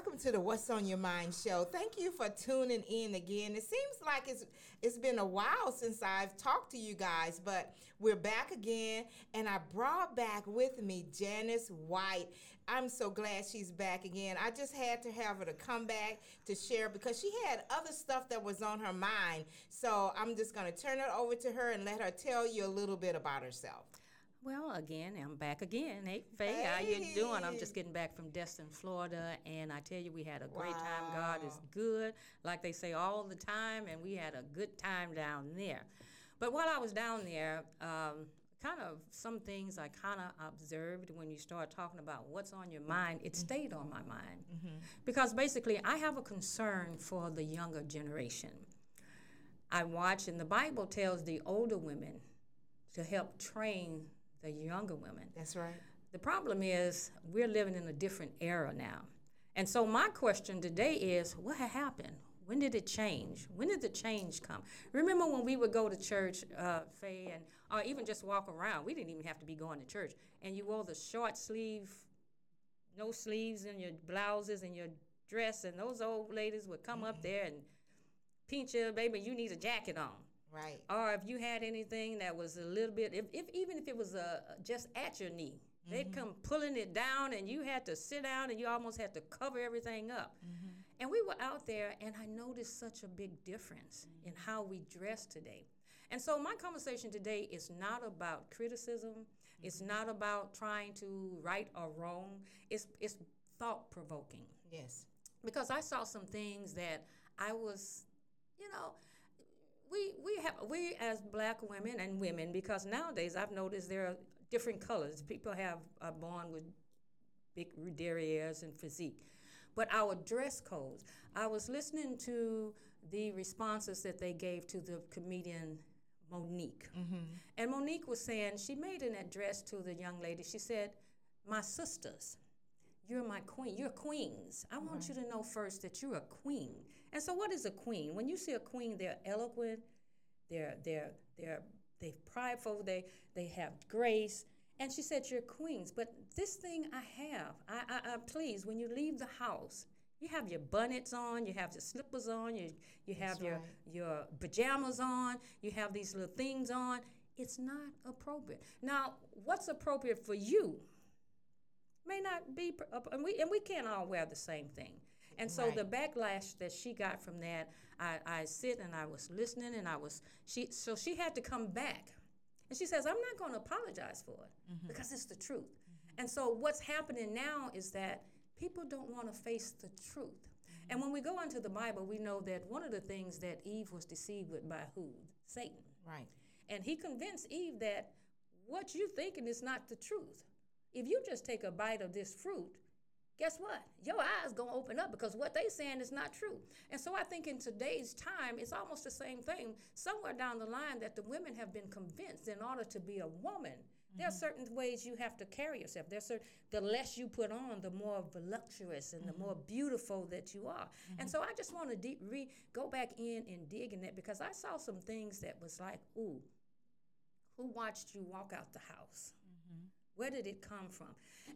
welcome to the What's on Your Mind show. Thank you for tuning in again. It seems like it's it's been a while since I've talked to you guys, but we're back again, and I brought back with me Janice White. I'm so glad she's back again. I just had to have her to come back to share because she had other stuff that was on her mind. So I'm just going to turn it over to her and let her tell you a little bit about herself. Well, again, I'm back again. Hey, Faye, hey. how you doing? I'm just getting back from Destin, Florida, and I tell you, we had a great wow. time. God is good, like they say all the time, and we had a good time down there. But while I was down there, um, kind of some things I kind of observed when you start talking about what's on your mind, it mm-hmm. stayed on my mind. Mm-hmm. Because basically, I have a concern for the younger generation. I watch, and the Bible tells the older women to help train the younger women. That's right. The problem is we're living in a different era now. And so my question today is what happened? When did it change? When did the change come? Remember when we would go to church, uh, Faye, and or even just walk around? We didn't even have to be going to church, and you wore the short sleeve, no sleeves in your blouses and your dress, and those old ladies would come mm-hmm. up there and pinch you, baby. You need a jacket on. Right. Or if you had anything that was a little bit, if, if even if it was a, just at your knee, mm-hmm. they'd come pulling it down, and you had to sit down, and you almost had to cover everything up. Mm-hmm. And we were out there, and I noticed such a big difference mm-hmm. in how we dress today. And so my conversation today is not about criticism. It's mm-hmm. not about trying to right or wrong. It's it's thought provoking. Yes. Because I saw some things that I was, you know, we we have we as black women and women because nowadays I've noticed there are different colors. People have are born with big derrieres and physique. But our dress codes, I was listening to the responses that they gave to the comedian Mo'Nique. Mm-hmm. And Mo'Nique was saying, she made an address to the young lady. She said, My sisters, you're my queen. You're queens. I want right. you to know first that you're a queen. And so, what is a queen? When you see a queen, they're eloquent, they're they're they're they're prideful, they they have grace. And she said, "You're queens." But this thing I have, I, I, I please, when you leave the house, you have your bonnets on, you have your slippers on, you you have That's your right. your pajamas on, you have these little things on. It's not appropriate. Now, what's appropriate for you? may not be, and we and we can't all wear the same thing. And so right. the backlash that she got from that, I, I sit and I was listening, and I was she. So she had to come back, and she says, "I'm not going to apologize for it mm-hmm. because it's the truth." Mm-hmm. And so what's happening now is that people don't want to face the truth. Mm-hmm. And when we go into the Bible, we know that one of the things that Eve was deceived with by who? Satan. Right. And he convinced Eve that what you're thinking is not the truth. If you just take a bite of this fruit, guess what? Your eyes gonna open up because what they saying is not true. And so I think in today's time, it's almost the same thing. Somewhere down the line, that the women have been convinced in order to be a woman. Mm-hmm. There are certain ways you have to carry yourself. There's certain, the less you put on, the more voluptuous and mm-hmm. the more beautiful that you are. Mm-hmm. And so I just want to de- re- go back in and dig in that because I saw some things that was like, ooh, who watched you walk out the house? Where did it come from?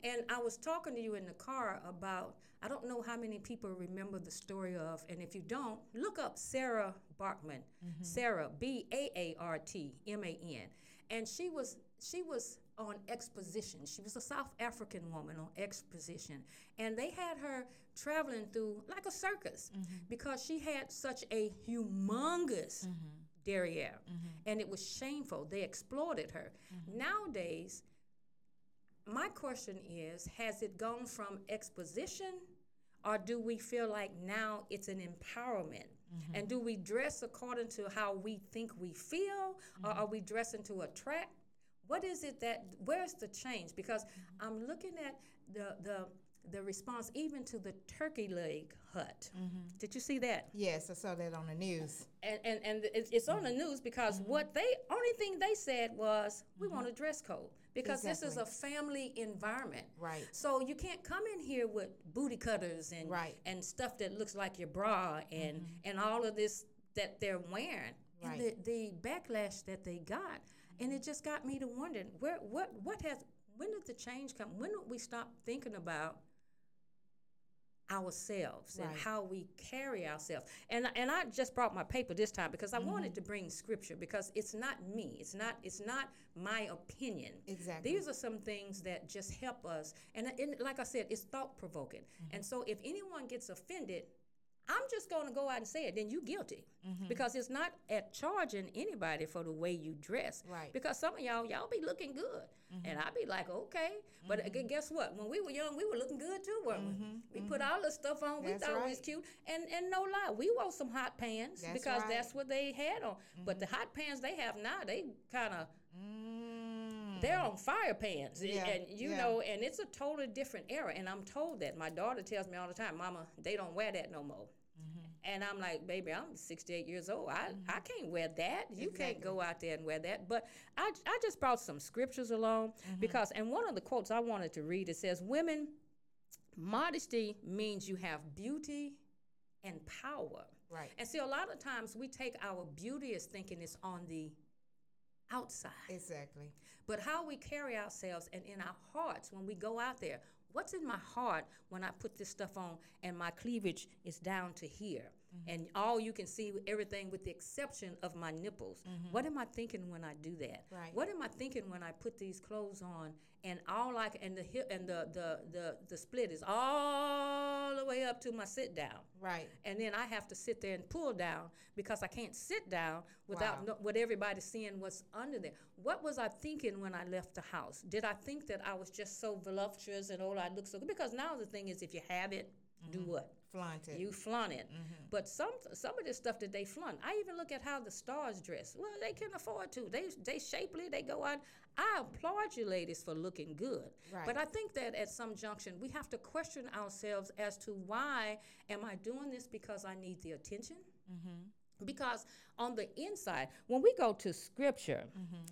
And I was talking to you in the car about, I don't know how many people remember the story of, and if you don't, look up Sarah Baartman. Mm-hmm. Sarah, B A A R T M A N. And she was, she was on exposition. She was a South African woman on exposition. And they had her traveling through like a circus mm-hmm. because she had such a humongous mm-hmm. derriere. Mm-hmm. And it was shameful. They exploited her. Mm-hmm. Nowadays, my question is has it gone from exposition or do we feel like now it's an empowerment? Mm-hmm. And do we dress according to how we think we feel mm-hmm. or are we dressing to attract? What is it that where's the change? Because mm-hmm. I'm looking at the the the response even to the turkey leg hut. Mm-hmm. Did you see that? Yes, I saw that on the news. And and, and it's on the mm-hmm. news because mm-hmm. what they only thing they said was we mm-hmm. want a dress code because exactly. this is a family environment. Right. So you can't come in here with booty cutters and right. and stuff that looks like your bra and mm-hmm. and all of this that they're wearing. Right. And the, the backlash that they got, and it just got me to wondering where what what has when did the change come? When did we stop thinking about ourselves and how we carry ourselves. And and I just brought my paper this time because I mm-hmm. wanted to bring scripture because it's not me. It's not it's not my opinion. Exactly. These are some things that just help us. And, and like I said, it's thought provoking. Mm-hmm. And so if anyone gets offended, I'm just going to go out and say it. Then you guilty mm-hmm. because it's not at charging anybody for the way you dress. Right. Because some of y'all y'all be looking good, mm-hmm. and I be like, okay. But mm-hmm. again, guess what? When we were young, we were looking good too, weren't we? We put all the stuff on. we That's thought we was cute, and and no lie, we wore some hot pants That's because right. that's what they had on. But the hot pants they have now, they kind of Mm. They're on fire and- Yeah, and you yeah. know and it's a totally different era and i'm told that my daughter tells me all the time mama they don't wear that no more Mm-hmm. and i'm like baby i'm 68 years old i, I can't wear that you can't go out there and wear that but i, I just brought some scriptures along Mm-hmm. because and one of the quotes i wanted to read it says women modesty means you have beauty and power Right. and see a lot of times we take our beauty as thinking it's on the outside Exactly. but how we carry ourselves and in our hearts when we go out there, what's in my heart when I put this stuff on and my cleavage is down to here? Mm-hmm. And all you can see everything with the exception of my nipples. Mm-hmm. What am I thinking when I do that? Right. What am I thinking when I put these clothes on and all like and the hip and the the the, the split is all the way up to my sit down Right. and then I have to sit there and pull down because I can't sit down without Wow. no, with everybody seeing what's under there. What was I thinking when I left the house? Did I think that I was just so voluptuous and oh, I look so good? Because now the thing is, if you have it, do mm-hmm. what? Flaunt it. You flaunt it. Mm-hmm. But some some of this stuff that they flaunt, I even look at how the stars dress. Well, they can afford to. They they shapely. They go out. I applaud you, ladies, for looking good. Right. But I think that at some junction, we have to question ourselves as to why am I doing this because I need the attention? Mm-hmm. Because on the inside, when we go to Scripture. Mm-hmm.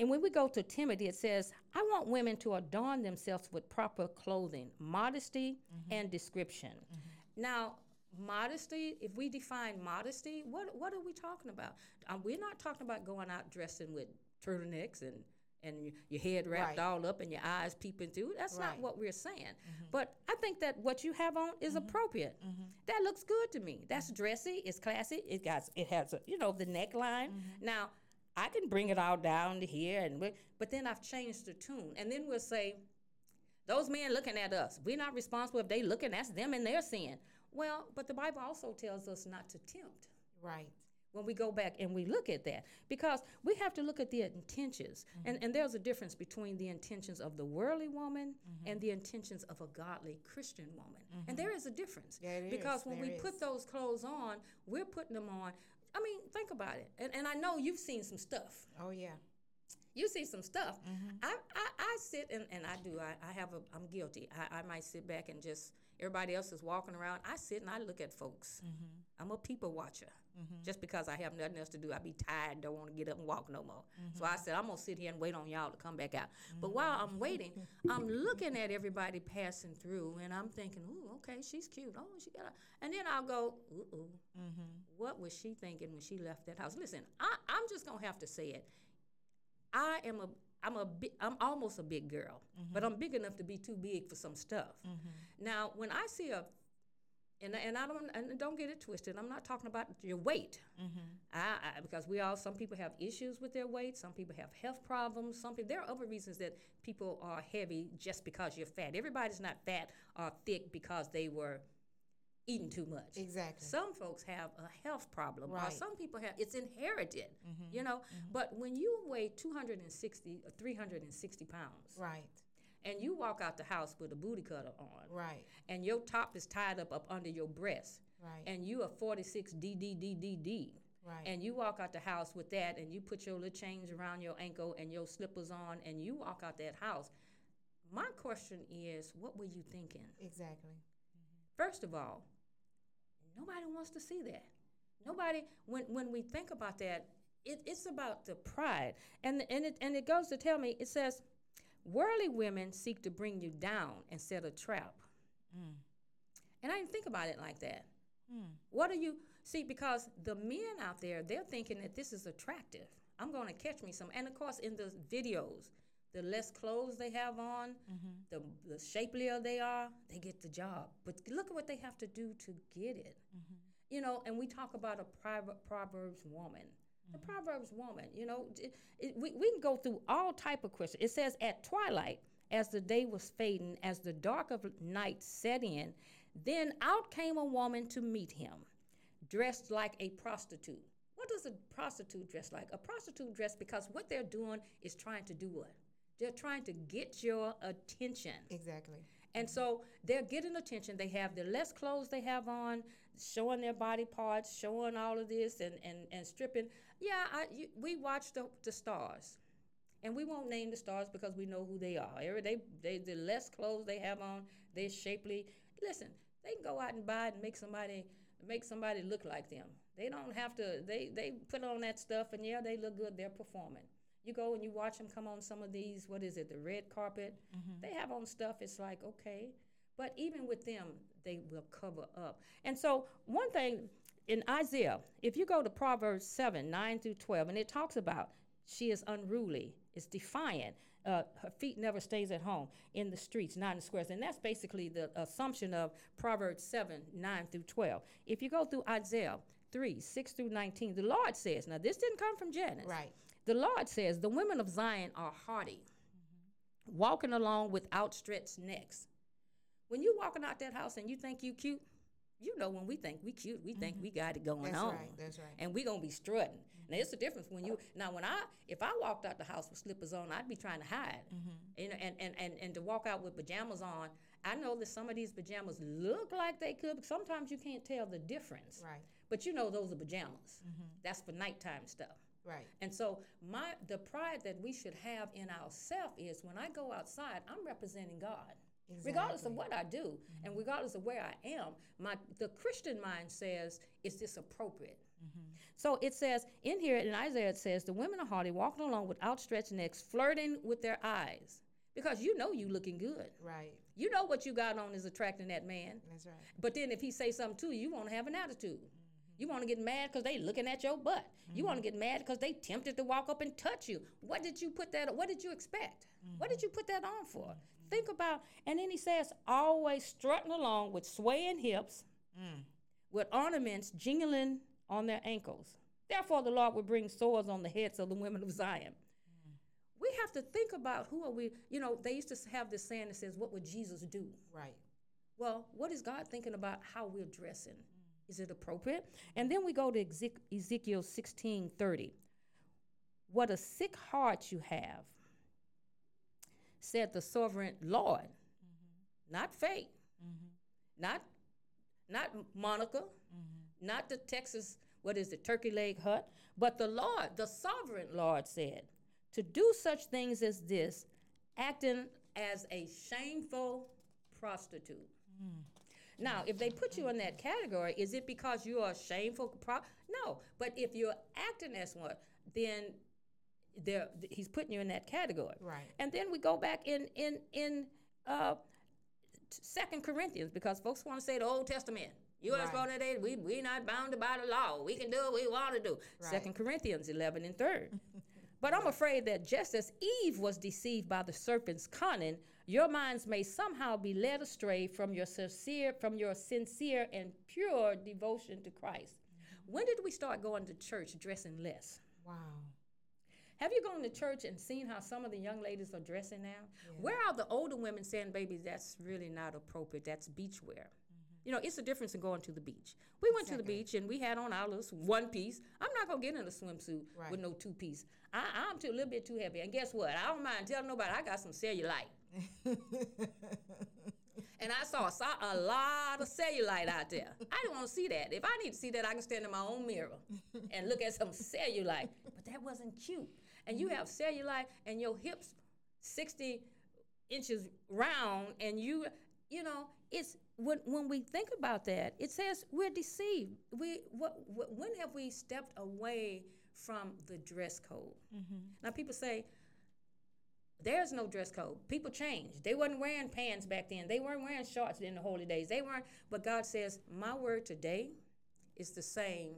And when we go to Timothy, it says, I want women to adorn themselves with proper clothing, modesty, and description. Now, modesty, if we define modesty, what, what are we talking about? Um, we're not talking about going out dressing with turtlenecks and, and your head wrapped Right. all up and your eyes peeping through. That's not what we're saying. Mm-hmm. But I think that what you have on is mm-hmm. appropriate. Mm-hmm. That looks good to me. That's dressy. It's classy. It got it has a, you know the neckline. Now I can bring it all down to here, and but then I've changed the tune, and then we'll say, those men looking at us, we're not responsible if they looking. That's them and their sin. Well, but the Bible also tells us not to tempt Right. when we go back and we look at that because we have to look at the intentions Mm-hmm. and, and there's a difference between the intentions of the worldly woman Mm-hmm. and the intentions of a godly christian woman and there is a difference Yeah, it because is. when There we is. put those clothes on we're putting them on i mean think about it and, and i know you've seen some stuff Oh yeah. You see some stuff. Mm-hmm. I, I, I sit and, and I do. I, I have a. I'm guilty. I, I might sit back and just everybody else is walking around. I sit and I look at folks. Mm-hmm. I'm a people watcher. Just because I have nothing else to do, I be tired, don't want to get up and walk no more. So Mm-hmm. I said I'm gonna sit here and wait on y'all to come back out. But while I'm waiting, I'm looking at everybody passing through, and I'm thinking, ooh, okay, she's cute. Oh, she got a. And then I'll go, ooh, ooh. Mm-hmm. What was she thinking when she left that house? Listen, I, I'm just gonna have to say it. I am a I'm a bi- I'm almost a big girl, mm-hmm. but I'm big enough to be too big for some stuff. Mm-hmm. Now, when I see a and, and I don't and don't get it twisted. I'm not talking about your weight, mm-hmm. I, I, because we all some people have issues with their weight. Some people have health problems. Some people there are other reasons that people are heavy just because you're fat. Everybody's not fat or thick because they were eating too much. Exactly. Some folks have a health problem, or Right. some people have it's inherited. Mm-hmm. You know, but when you weigh 260 or 360 pounds, Right. and you walk out the house with a booty cutter on, Right. and your top is tied up up under your breast, Right. and you are 46 DDDDD, Right. and you walk out the house with that, and you put your little chains around your ankle and your slippers on, and you walk out that house. My question is, what were you thinking? exactly. First of all, nobody wants to see that. Nobody, when, when we think about that, it, it's about the pride. And, and, it, and it goes to tell me, it says, worldly women seek to bring you down and set a trap. Mm. And I didn't think about it like that. Mm. What are you, see, because the men out there, they're thinking that this is attractive. I'm going to catch me some. And of course, in the videos, the less clothes they have on, mm-hmm. the, the shapelier they are, they get the job. But look at what they have to do to get it. Mm-hmm. You know, and we talk about a private Proverbs woman. The mm-hmm. Proverbs woman, you know, it, it, we, we can go through all type of questions. It says, at twilight, as the day was fading, as the dark of night set in, then out came a woman to meet him, dressed like a prostitute. What does a prostitute dress like? A prostitute dress because what they're doing is trying to do what? They're trying to get your attention. Exactly. And so they're getting attention. They have the less clothes they have on, showing their body parts, showing all of this, and, and, and stripping. Yeah, I, you, we watch the, the stars. And we won't name the stars because we know who they are. Every they, they the less clothes they have on, they're shapely. Listen, they can go out and buy it and make somebody make somebody look like them. They don't have to. They they put on that stuff and yeah, they look good. They're performing. You go and you watch them come on some of these. What is it? The red carpet. They have on stuff. It's like okay, but even with them, they will cover up. And so one thing in Isaiah, if you go to Proverbs seven nine through twelve, and it talks about she is unruly, is defiant. Uh, her feet never stays at home in the streets, not in the squares. And that's basically the assumption of Proverbs 7, 9 through 12. If you go through Isaiah 3, 6 through 19, the Lord says, now this didn't come from Janice. Right. The Lord says, the women of Zion are hardy, walking along with outstretched necks. When you're walking out that house and you think you cute, you know when we think we cute, we think we mm-hmm. got it going on. That's on. right, that's right. And we gonna be strutting. Mm-hmm. Now it's a difference when you now when I if I walked out the house with slippers on, I'd be trying to hide. Mm-hmm. You know, and, and, and, and to walk out with pajamas on, I know that some of these pajamas look like they could, but sometimes you can't tell the difference. Right. But you know those are pajamas. That's for nighttime stuff. Right. And so my the pride that we should have in ourselves is when I go outside, I'm representing God. Regardless of what I do mm-hmm. and regardless of where I am, my the Christian mind says, is this appropriate? Mm-hmm. So it says in here in Isaiah, it says, the women are hardy, walking along with outstretched necks, flirting with their eyes. Because you know you looking good. Right. You know what you got on is attracting that man. That's right. But then if he say something to you, you want to have an attitude. You want to get mad because they looking at your butt. You want to mm-hmm. get mad because they tempted to walk up and touch you. What did you put that? What did you expect? What did mm-hmm. you put that on for? Mm-hmm. Think about. And then he says, always strutting along with swaying hips, mm. with ornaments jingling on their ankles. Therefore, the Lord will bring sores on the heads of the women of Zion. Mm. We have to think about who are we. You know, they used to have this saying that says, "What would Jesus do?" Right. Well, what is God thinking about how we're dressing? Is it appropriate? And then we go to Ezekiel 16 30. What a sick heart you have, said the sovereign Lord. Mm-hmm. Not Faye, mm-hmm. not, not Monica, mm-hmm. not the Texas, what is it, turkey leg hut, but the Lord, the sovereign Lord said, to do such things as this, acting as a shameful prostitute. Mm. Now, if they put you in that category, is it because you are a shameful? Pro- no, but if you're acting as one, then there he's putting you in that category. Right. And then we go back in in in uh, Second Corinthians because folks want to say the Old Testament. You Right. are supposed to we we not bound by the law. We can do what we want to do. Right. Second Corinthians eleven and third. But I'm afraid that just as Eve was deceived by the serpent's cunning, your minds may somehow be led astray from your sincere, from your sincere and pure devotion to Christ. When did we start going to church dressing less? Wow. Have you gone to church and seen how some of the young ladies are dressing now? Where are the older women saying, baby, that's really not appropriate? That's beach wear. You know, it's a difference in going to the beach. We went to the beach and we had on our little one piece. I'm not gonna get in a swimsuit Right. with no two piece. I, I'm too, a little bit too heavy. And guess what? I don't mind telling nobody I got some cellulite. And I saw, saw a lot of cellulite out there. I didn't want to see that. If I need to see that, I can stand in my own mirror and look at some cellulite. But that wasn't cute. And you have cellulite and your hips 60 inches round and you you know it's when when we think about that it says we're deceived we what, what when have we stepped away from the dress code mm-hmm. now people say there's no dress code. People change. They wasn't wearing pants back then. They weren't wearing shorts in the holy days. They weren't. But God says, my word today is the same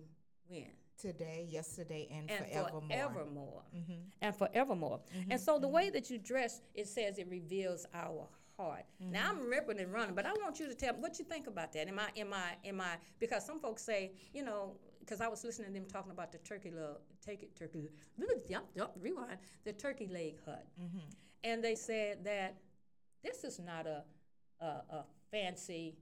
when Today, yesterday, and, and forevermore. forevermore. Mm-hmm. And forevermore. And mm-hmm. so the way that you dress, it says it reveals our heart. Now mm-hmm. I'm ripping and running, but I want you to tell me what you think about that. Am I, am I, am I, because some folks say, you know, because I was listening to them talking about the turkey, lo- take it, turkey, yep, yep, rewind, the turkey leg hut. Mm-hmm. And they said that this is not a, a, a fancy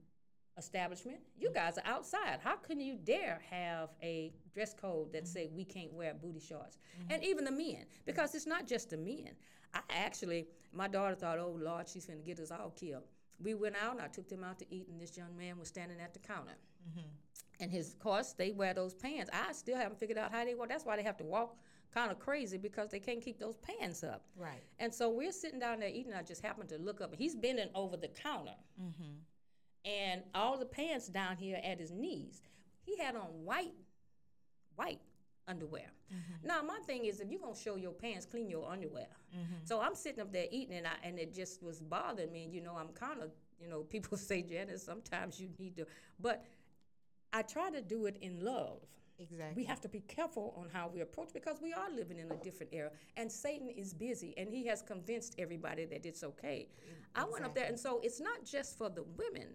establishment. You mm-hmm. guys are outside. How can you dare have a dress code that say we can't wear booty shorts? And even the men, because it's not just the men. I actually, my daughter thought, oh Lord, she's gonna get us all killed. We went out and I took them out to eat, and this young man was standing at the counter. Mm-hmm. And his of course they wear those pants. I still haven't figured out how they walk. That's why they have to walk kind of crazy because they can't keep those pants up. Right. And so we're sitting down there eating. I just happened to look up. And he's bending over the counter, mm-hmm. and all the pants down here at his knees. He had on white, white underwear. Mm-hmm. Now my thing is, if you're gonna show your pants, clean your underwear. Mm-hmm. So I'm sitting up there eating, and I and it just was bothering me. You know, I'm kind of, you know, people say, Janice, sometimes you need to, but I try to do it in love. Exactly. We have to be careful on how we approach because we are living in a different era, and Satan is busy, and he has convinced everybody that it's okay. I went up there, and so it's not just for the women.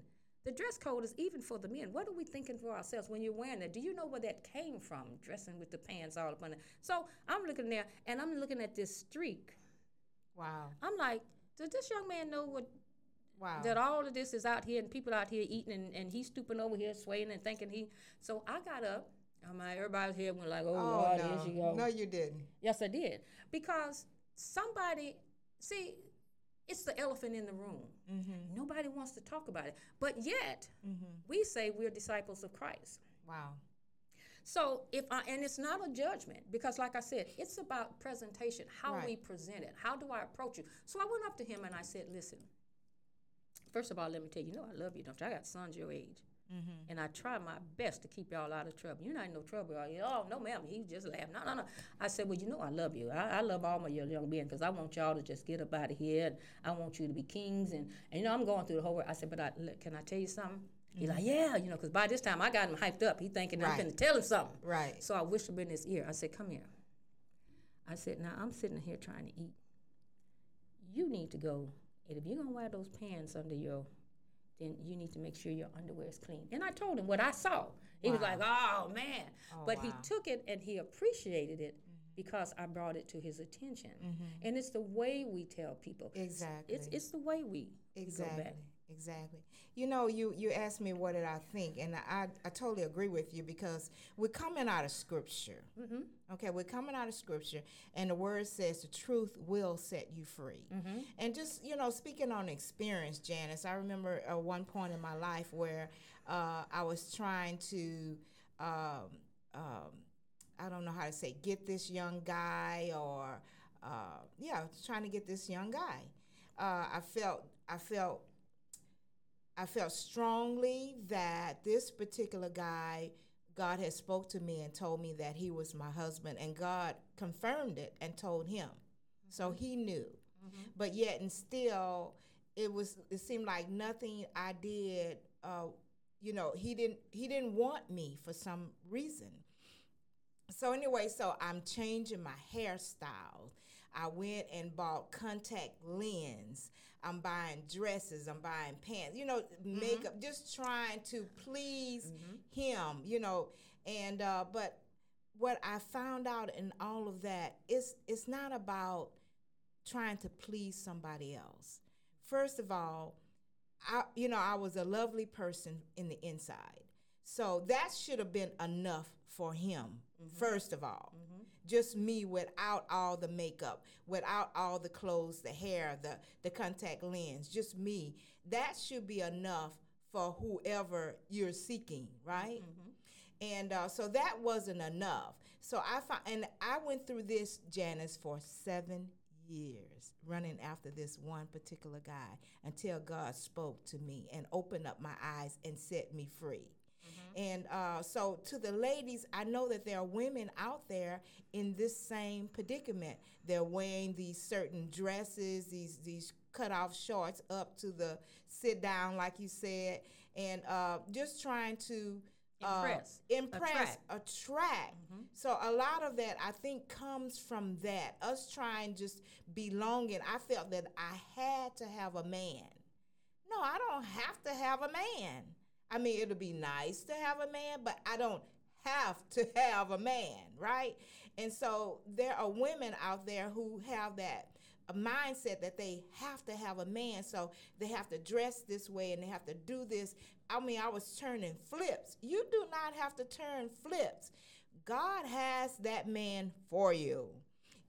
The dress code is even for the men. What are we thinking for ourselves when you're wearing that? Do you know where that came from? Dressing with the pants all up on it. So I'm looking there, and I'm looking at this streak. Wow. I'm like, does this young man know what Wow. that all of this is out here and people out here eating and, and he's stooping over here swaying and thinking he so I got up I'm like everybody's here went like oh, oh Lord no. here she go No, you didn't. yes I did because somebody see it's the elephant in the room Mm-hmm. nobody wants to talk about it but yet Mm-hmm. we say we're disciples of Christ Wow. so if I and it's not a judgment because like I said, it's about presentation, how Right. we present it. How do I approach you? So I went up to him and I said, Listen, first of all, let me tell you, you know I love you, don't you? I got sons your age. Mm-hmm. And I try my best to keep y'all out of trouble. You're not in no trouble, are you? Oh, no, ma'am. He just laughed. No, no, no. I said, Well, you know I love you. I, I love all my young men because I want y'all to just get up out of here and I want you to be kings. And, and you know, I'm going through the whole world. I said, But I, look, can I tell you something? He's like, Yeah, you know, because by this time I got him hyped up. He thinking I'm going to tell him something. Right. So I whispered in his ear. I said, Come here. I said, Now I'm sitting here trying to eat. You need to go, and if you're going to wear those pants under your, then you need to make sure your underwear is clean. And I told him what I saw. He was like, Oh, man. Oh, but he took it and he appreciated it because I brought it to his attention. Mm-hmm. And it's the way we tell people. Exactly. It's, it's the way we, we go back. Exactly. You know, you you asked me what did I think, and I I totally agree with you because we're coming out of scripture. Mm-hmm. Okay, we're coming out of scripture, and the word says the truth will set you free. Mm-hmm. And just you know, speaking on experience, Janice, I remember uh, one point in my life where uh, I was trying to. Um, um, I don't know how to say get this young guy or uh, yeah, trying to get this young guy. Uh, I felt I felt I felt strongly that this particular guy, God had spoke to me and told me that he was my husband, and God confirmed it and told him, so he knew. But yet and still, it was it seemed like nothing I did. Uh, you know, he didn't he didn't want me for some reason. So anyway, so I'm changing my hairstyle. I went and bought contact lens. I'm buying dresses. I'm buying pants. You know, makeup. Just trying to please him. You know, and uh, but what I found out in all of that is it's not about trying to please somebody else. First of all, I you know I was a lovely person in the inside, so that should have been enough for him. Mm-hmm. First of all, mm-hmm. just me without all the makeup, without all the clothes, the hair, the the contact lens, just me. That should be enough for whoever you're seeking, right? Mm-hmm. And uh, so that wasn't enough. So I found, and I went through this, Janice, for seven years, running after this one particular guy until God spoke to me and opened up my eyes and set me free. And uh, so, to the ladies, I know that there are women out there in this same predicament. They're wearing these certain dresses, these these cut off shorts up to the sit down, like you said, and uh, just trying to Impress. uh, impress, Attract. attract. So a lot of that I think comes from that us trying just belonging. I felt that I had to have a man. No, I don't have to have a man. I mean, it'll be nice to have a man, but I don't have to have a man, right? And so there are women out there who have that a mindset that they have to have a man, so they have to dress this way and they have to do this. I mean, I was turning flips. You do not have to turn flips. God has that man for you.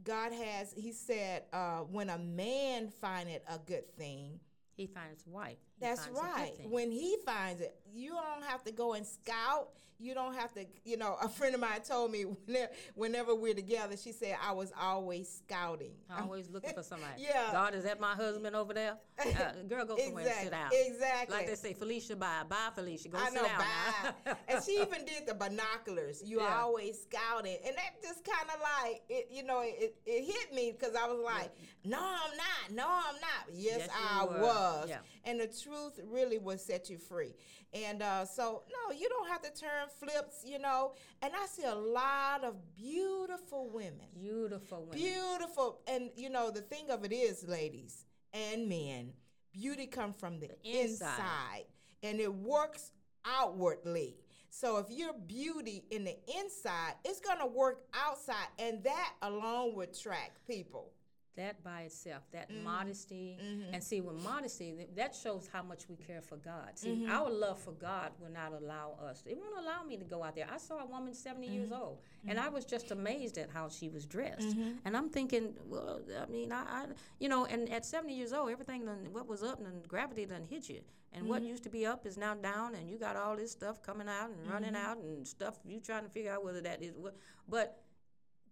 God has, he said, uh, when a man findeth a good thing, He finds wife. He that's finds right. When he finds it, you don't have to go and scout. You don't have to, you know, a friend of mine told me whenever, whenever we're together, she said, I was always scouting. Always looking for somebody. Yeah. God, is that my husband over there? Uh, girl, go somewhere and sit down. Exactly. Like they say, Felicia, bye. Bye, Felicia. Go I sit know, down. bye. and she even did the binoculars. You Yeah. always scouting, and that just kind of like it. You know, it, it hit me because I was like, "No, I'm not. No, I'm not." Yes, Yes, I was. Yeah. And the truth really will set you free. And uh, so, no, you don't have to turn flips. You know, and I see a lot of beautiful women. Beautiful women. Beautiful, and you know the thing of it is, ladies and men, beauty comes from the, The inside. inside, and it works outwardly. So if you're beauty in the inside, it's gonna work outside, and that alone would attract people. That by itself, that Mm-hmm. modesty, and see, when modesty, that shows how much we care for God. See, Mm-hmm. our love for God will not allow us. It won't allow me to go out there. I saw a woman 70 years Mm-hmm. old, and I was just amazed at how she was dressed. And I'm thinking, well, I mean, I, I, you know, and at 70 years old, everything, done, what was up, and gravity done hit you. And what Mm-hmm. used to be up is now down, and you got all this stuff coming out and running Mm-hmm. out, and stuff you trying to figure out whether that is what. But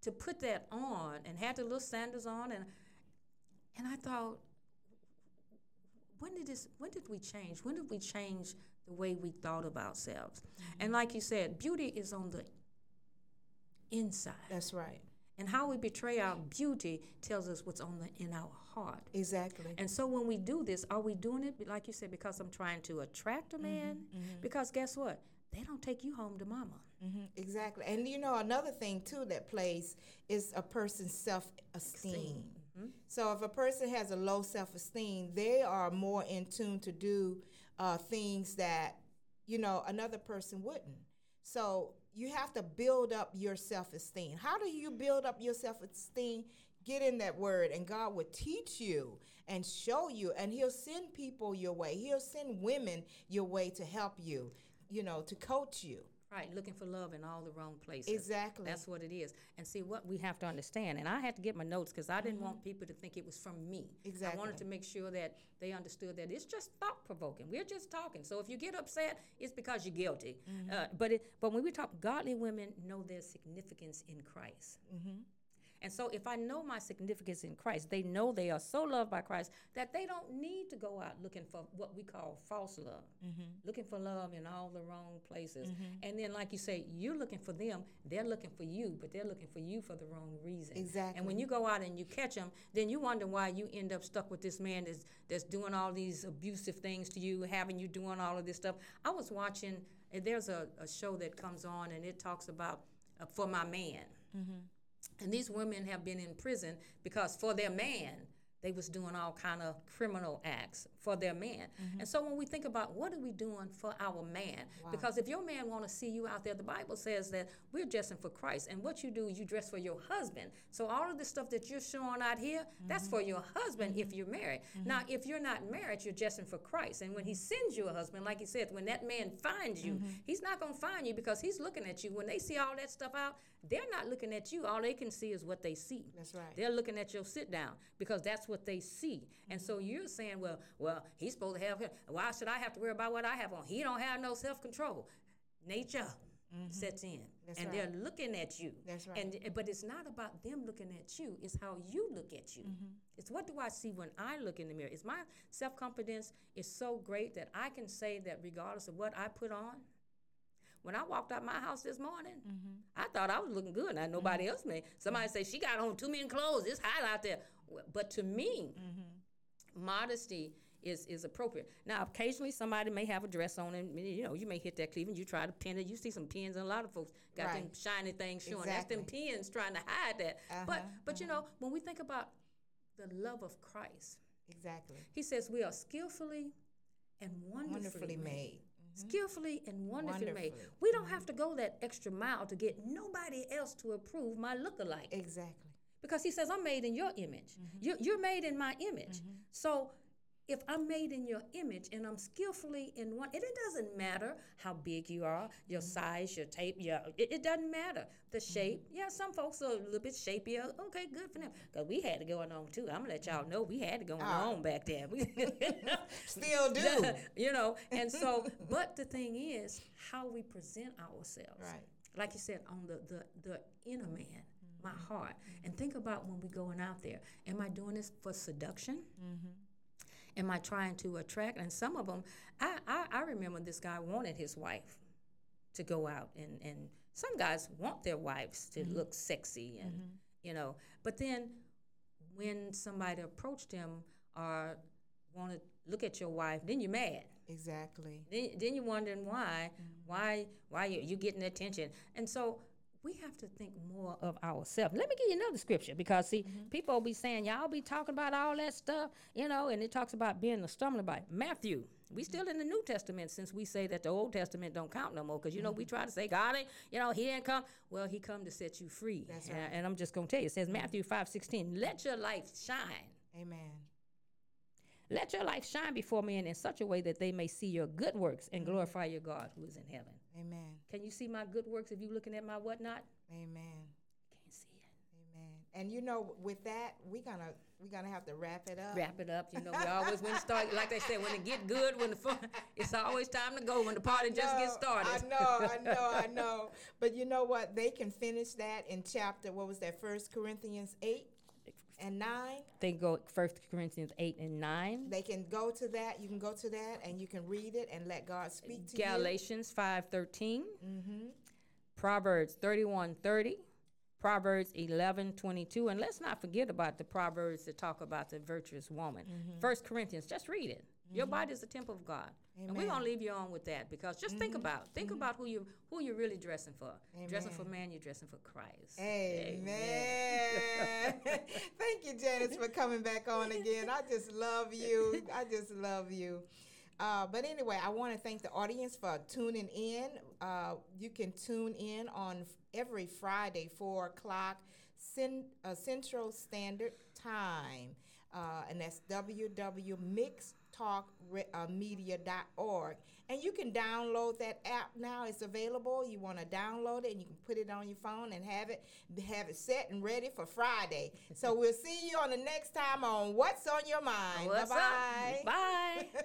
to put that on and had the little sandals on and and I thought when did this when did we change? When did we change the way we thought of ourselves? Mm-hmm. And like you said beauty is on the inside. That's right. and how we betray our beauty tells us what's on the in our heart. Exactly. and so when we do this are we doing it like you said because I'm trying to attract a man? Mm-hmm. Mm-hmm. Because guess what? They don't take you home to mama hmm Exactly. And you know, another thing too that plays is a person's self esteem. So if a person has a low self esteem, they are more in tune to do uh, things that, you know, another person wouldn't. So you have to build up your self esteem. How do you build up your self esteem? Get in that word, and God will teach you and show you, and He'll send people your way. He'll send women your way to help you, you know, to coach you. Right, looking for love in all the wrong places. Exactly. That's what it is. And see what we have to understand. And I had to get my notes because I didn't want people to think it was from me. Exactly. I wanted Mm-hmm. To make sure that they understood that it's just thought provoking. We're just talking. So if you get upset, it's because you're guilty. Mm-hmm. Uh, but it, but when we talk, godly women know their significance in Christ. Mm-hmm. And so if I know my significance in Christ, they know they are so loved by Christ that they don't need to go out looking for what we call false love, Mm-hmm. looking for love in all the wrong places. And then, like you say, you're looking for them, they're looking for you, but they're looking for you for the wrong reason. Exactly. And when you go out and you catch them, then you wonder why you end up stuck with this man that's, that's doing all these abusive things to you, having you doing all of this stuff. I was watching, and there's a, a show that comes on, and it talks about uh, For My Man. And these women have been in prison because for their man, they was doing all kind of criminal acts for their man. Mm-hmm. And so when we think about what are we doing for our man? Because if your man want to see you out there, the Bible says that we're dressing for Christ. And what you do you dress for your husband. So all of the stuff that you're showing out here, that's for mm-hmm. your husband if you're married. Mm-hmm. Now, if you're not married, you're dressing for Christ. And when he sends you a husband, like he said, when that man finds you, he's not going to find you because he's looking at you. When they see all that stuff out, they're not looking at you. All they can see is what they see. That's right. They're looking at your sit down because that's what they see. And so you're saying, well, well, he's supposed to have. Why should I have to worry about what I have on? He don't have no self control. Nature sets in, Mm-hmm. That's and right. they're looking at you. That's right. And but it's not about them looking at you. It's how you look at you. Mm-hmm. It's what do I see when I look in the mirror. It's my self confidence is so great that I can say that regardless of what I put on. When I walked out my house this morning, Mm-hmm. I thought I was looking good. Now nobody else may. Somebody say she got on too many clothes. It's hot out there. But to me, Mm-hmm. modesty is is appropriate. Now, occasionally somebody may have a dress on, and you know you may hit that cleavage. You try to pin it. You see some pins, and a lot of folks got them shiny things showing. Exactly. That's them pins trying to hide that. but Uh-huh, but you know when we think about the love of Christ, Exactly. He says we are skillfully and wonderfully, Wonderfully made. made. Mm-hmm. Skillfully and wonderfully, made. We don't have mm-hmm. to go that extra mile to get nobody else to approve my lookalike. Exactly. because he says i'm made in your image. Mm-hmm. You're, you're made in my image. So if i'm made in your image and i'm skillfully in one and it doesn't matter how big you are your mm-hmm. size your tape your it, it doesn't matter. The mm-hmm. shape yeah some folks are a little bit shapier. Okay good for them. Because we had it going on too. I'm gonna let y'all know we had it going Ah. on back then. Still do. you know and so but the thing is how we present ourselves. Right. like you said on the the, the inner man my mm-hmm. heart. And think about when we're going out there. Am i doing this for seduction am i trying to attract? And some of them i i, I remember this guy wanted his wife to go out and and some guys want their wives to mm-hmm. look sexy and mm-hmm. you know but then when somebody approached him or want to look at your wife then you're mad. Exactly. then, then you're wondering why, mm-hmm. why, why you you getting attention, and so we have to think more of ourselves. Let me give you another scripture because see, mm-hmm. people be saying y'all be talking about all that stuff, you know, and it talks about being the stumbling block. Matthew, we mm-hmm. still in the New Testament since we say that the Old Testament don't count no more because you know we mm-hmm. try to say God ain't, you know, He ain't come. Well, He come to set you free. That's And- right. And, I'm just gonna tell you, it says Matthew five sixteen, let your light shine. Amen. Let your light shine before men in such a way that they may see your good works and glorify your God who is in heaven. Amen. Can you see my good works if you're looking at my whatnot? Amen. Can't see it. Amen. And you know, with that, we gonna we gonna have to wrap it up. Wrap it up. You know, we always when start like they said, when it get good, when the fun, it's always time to go when the party just gets started. I know, I know, I know. But you know what? They can finish that in chapter. What was that? First Corinthians eight and nine. they go First Corinthians eight and nine, They can go to that. You can go to that, and you can read it and let God speak to you. Galatians five thirteen, you. Mm-hmm. Proverbs thirty one thirty. Proverbs eleven twenty two, and let's not forget about the proverbs that talk about the virtuous woman. Mm-hmm. First Corinthians, just read it. Your mm-hmm. body is the temple of God, and we're gonna leave you on with that because just think mm-hmm. about think mm-hmm. about who you who you're really dressing for. Dressing for man, you're dressing for Christ. Amen. Thank you, Janice, for coming back on again. I just love you. I just love you. Uh, but anyway, I want to thank the audience for tuning in. Uh, you can tune in on every Friday, 4 o'clock uh, Central Standard Time. Uh, and that's www.mixtalkmedia.org. And you can download that app now. It's available. You want to download it and you can put it on your phone and have it have it set and ready for Friday. so we'll see you on the next time on What's on Your Mind. Bye-bye. Bye.